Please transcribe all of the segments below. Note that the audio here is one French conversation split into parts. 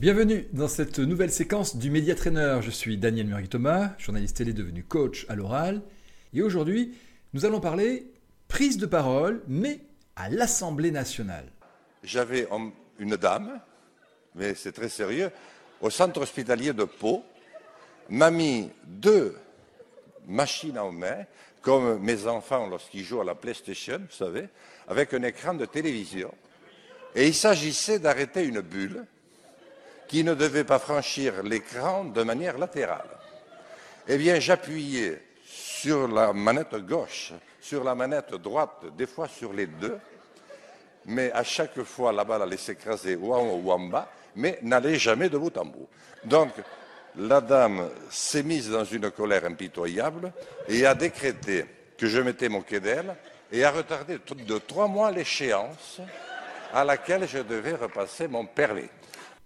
Bienvenue dans cette nouvelle séquence du Média Trainer. Je suis Daniel Murray-Thomas, journaliste télé devenu coach à l'oral. Et aujourd'hui, nous allons parler prise de parole, mais à l'Assemblée nationale. J'avais une dame, mais c'est très sérieux, au centre hospitalier de Pau, m'a mis deux machines en main, comme mes enfants lorsqu'ils jouent à la PlayStation, vous savez, avec un écran de télévision. Et il s'agissait d'arrêter une bulle qui ne devait pas franchir l'écran de manière latérale. Eh bien, j'appuyais sur la manette gauche, sur la manette droite, des fois sur les deux, mais à chaque fois la balle allait s'écraser ou en haut ou en bas, mais n'allait jamais de bout en bout. Donc, la dame s'est mise dans une colère impitoyable et a décrété que je m'étais moqué d'elle et a retardé de trois mois l'échéance à laquelle je devais repasser mon permis.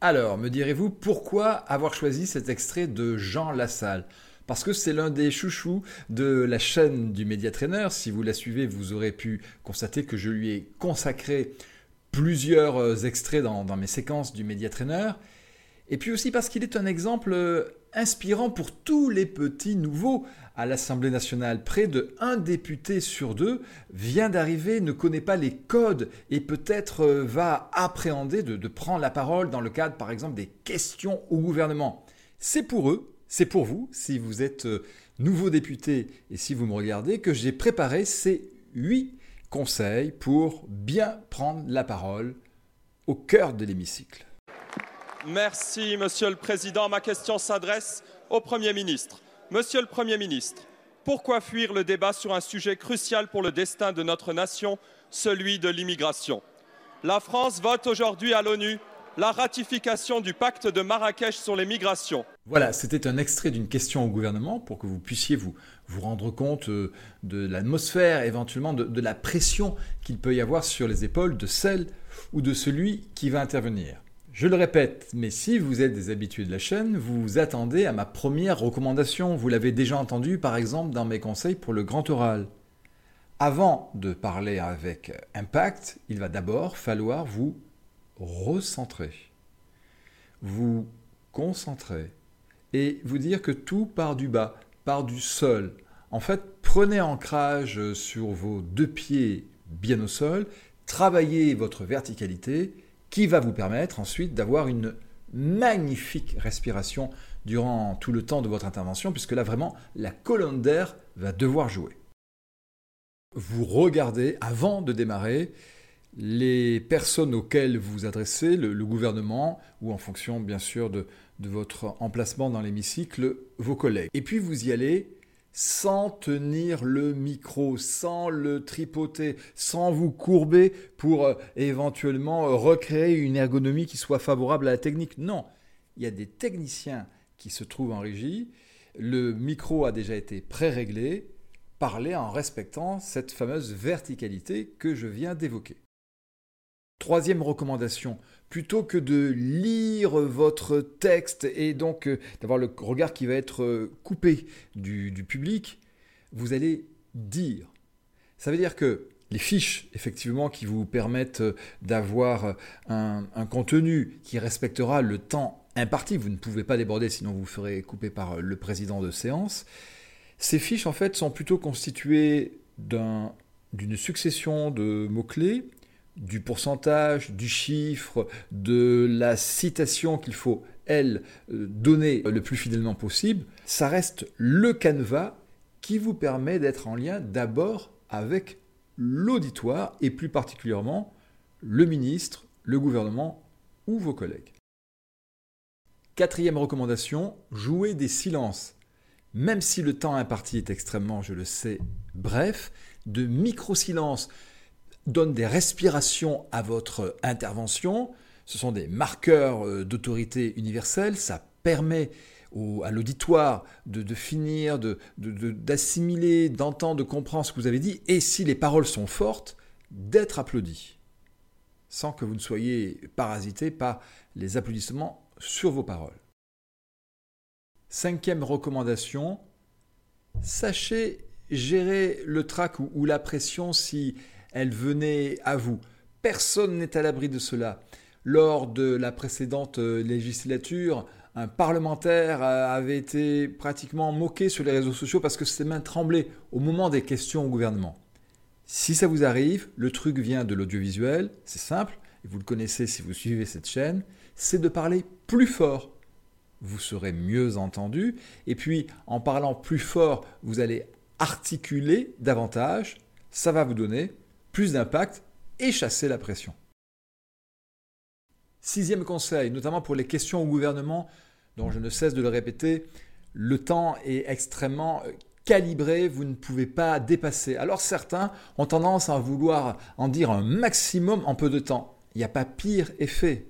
Alors, me direz-vous, pourquoi avoir choisi cet extrait de Jean Lassalle? Parce que c'est l'un des chouchous de la chaîne du Média Trainer. Si vous la suivez, vous aurez pu constater que je lui ai consacré plusieurs euh, extraits dans, mes séquences du Média Trainer. Et puis aussi parce qu'il est un exemple euh, inspirant pour tous les petits nouveaux à l'Assemblée nationale. Près de un député sur deux vient d'arriver, ne connaît pas les codes et peut-être euh, va appréhender de, prendre la parole dans le cadre, par exemple, des questions au gouvernement. C'est pour eux, c'est pour vous, si vous êtes euh, nouveau député et si vous me regardez, que j'ai préparé ces huit conseils pour bien prendre la parole au cœur de l'hémicycle. Merci, Monsieur le Président. Ma question s'adresse au Premier ministre. Monsieur le Premier ministre, pourquoi fuir le débat sur un sujet crucial pour le destin de notre nation, celui de l'immigration? La France vote aujourd'hui à l'ONU la ratification du pacte de Marrakech sur les migrations. Voilà, c'était un extrait d'une question au gouvernement pour que vous puissiez vous, rendre compte euh, de l'atmosphère, éventuellement de la pression qu'il peut y avoir sur les épaules de celle ou de celui qui va intervenir. Je le répète, mais si vous êtes des habitués de la chaîne, vous attendez à ma première recommandation. Vous l'avez déjà entendu par exemple dans mes conseils pour le grand oral. Avant de parler avec impact, il va d'abord falloir vous recentrer, vous concentrer et vous dire que tout part du bas, part du sol. En fait, prenez ancrage sur vos deux pieds bien au sol, travaillez votre verticalité qui va vous permettre ensuite d'avoir une magnifique respiration durant tout le temps de votre intervention, puisque là vraiment, la colonne d'air va devoir jouer. Vous regardez, avant de démarrer, les personnes auxquelles vous vous adressez, le, gouvernement, ou en fonction bien sûr de votre emplacement dans l'hémicycle, vos collègues. Et puis vous y allez sans tenir le micro, sans le tripoter, sans vous courber pour euh, éventuellement euh, recréer une ergonomie qui soit favorable à la technique. Non, il y a des techniciens qui se trouvent en régie, le micro a déjà été pré-réglé, parlez en respectant cette fameuse verticalité que je viens d'évoquer. Troisième recommandation, plutôt que de lire votre texte et donc euh, d'avoir le regard qui va être euh, coupé du, public, vous allez dire. Ça veut dire que les fiches, effectivement, qui vous permettent euh, d'avoir un, un, contenu qui respectera le temps imparti, vous ne pouvez pas déborder, sinon vous ferez couper par le président de séance. Ces fiches, en fait, sont plutôt constituées d'une succession de mots-clés du pourcentage, du chiffre, de la citation qu'il faut, elle, euh, donner le plus fidèlement possible, ça reste le canevas qui vous permet d'être en lien d'abord avec l'auditoire et plus particulièrement le ministre, le gouvernement ou vos collègues. Quatrième recommandation, jouer des silences. Même si le temps imparti est extrêmement, je le sais, bref, de micro-silences donne des respirations à votre intervention. Ce sont des marqueurs euh, d'autorité universelle. Ça permet à l'auditoire de, finir, d'assimiler, de, d'entendre, de comprendre ce que vous avez dit. Et si les paroles sont fortes, d'être applaudi. Sans que vous ne soyez parasité par les applaudissements sur vos paroles. Cinquième recommandation, sachez gérer le trac ou la pression si elle venait à vous. Personne n'est à l'abri de cela. lors de la précédente euh, législature, un parlementaire euh, avait été pratiquement moqué sur les réseaux sociaux parce que ses mains tremblaient au moment des questions au gouvernement. Si ça vous arrive, le truc vient de l'audiovisuel, c'est simple, et vous le connaissez si vous suivez cette chaîne, c'est de parler plus fort. Vous serez mieux entendu, et puis en parlant plus fort, vous allez articuler davantage, ça va vous donner plus d'impact et chasser la pression. Sixième conseil, notamment pour les questions au gouvernement, dont je ne cesse de le répéter, le temps est extrêmement euh, calibré, vous ne pouvez pas dépasser. Alors certains ont tendance à vouloir en dire un maximum en peu de temps. Il n'y a pas pire effet.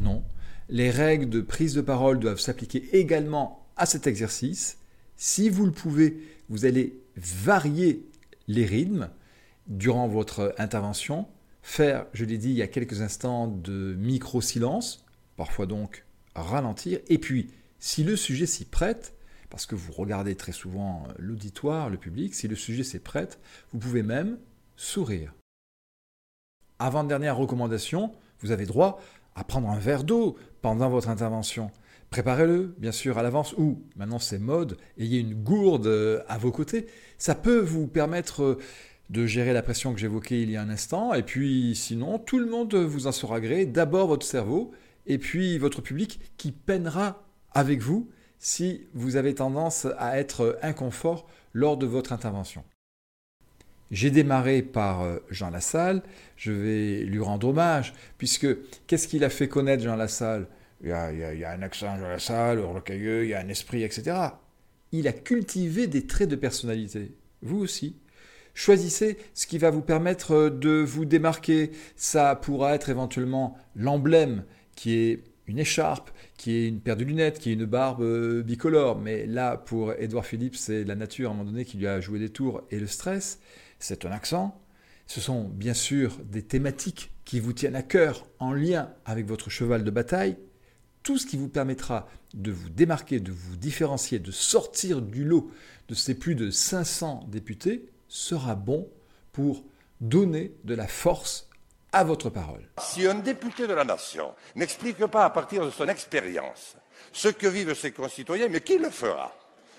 Non. Les règles de prise de parole doivent s'appliquer également à cet exercice. Si vous le pouvez, vous allez varier les rythmes durant votre intervention, faire, je l'ai dit il y a quelques instants, de micro-silence, parfois donc ralentir, et puis, si le sujet s'y prête, parce que vous regardez très souvent l'auditoire, le public, si le sujet s'y prête, vous pouvez même sourire. Avant-dernière recommandation, vous avez droit à prendre un verre d'eau pendant votre intervention. Préparez-le, bien sûr, à l'avance, ou, maintenant c'est mode, ayez une gourde à vos côtés. Ça peut vous permettre de gérer la pression que j'évoquais il y a un instant, et puis sinon, tout le monde vous en sera gré, d'abord votre cerveau, et puis votre public qui peinera avec vous si vous avez tendance à être inconfort lors de votre intervention. J'ai démarré par euh, Jean Lassalle, je vais lui rendre hommage, puisque qu'est-ce qu'il a fait connaître Jean Lassalle? Il y, a, il y, a, un accent Jean Lassalle, rocailleux, il y a un esprit, etc. Il a cultivé des traits de personnalité. Vous aussi? Choisissez ce qui va vous permettre de vous démarquer. Ça pourra être éventuellement l'emblème qui est une écharpe, qui est une paire de lunettes, qui est une barbe euh, bicolore. Mais là, pour Édouard Philippe, c'est la nature à un moment donné qui lui a joué des tours et le stress. C'est un accent. Ce sont bien sûr des thématiques qui vous tiennent à cœur en lien avec votre cheval de bataille. Tout ce qui vous permettra de vous démarquer, de vous différencier, de sortir du lot de ces plus de 500 députés sera bon pour donner de la force à votre parole. Si un député de la nation n'explique pas à partir de son expérience ce que vivent ses concitoyens, mais qui le fera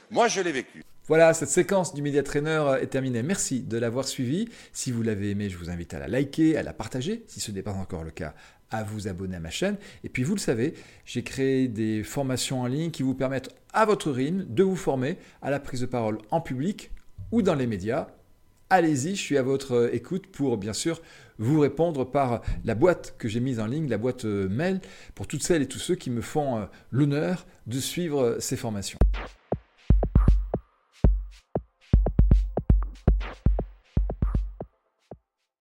Moi, je l'ai vécu. Voilà, cette séquence du Media Trainer est terminée. Merci de l'avoir suivi. Si vous l'avez aimé, je vous invite à la liker, à la partager. Si ce n'est pas encore le cas, à vous abonner à ma chaîne. Et puis, vous le savez, j'ai créé des formations en ligne qui vous permettent à votre rythme de vous former à la prise de parole en public ou dans les médias allez-y, je suis à votre euh, écoute pour bien sûr vous répondre par la boîte que j'ai mise en ligne, la boîte euh, mail, pour toutes celles et tous ceux qui me font euh, l'honneur de suivre ces formations.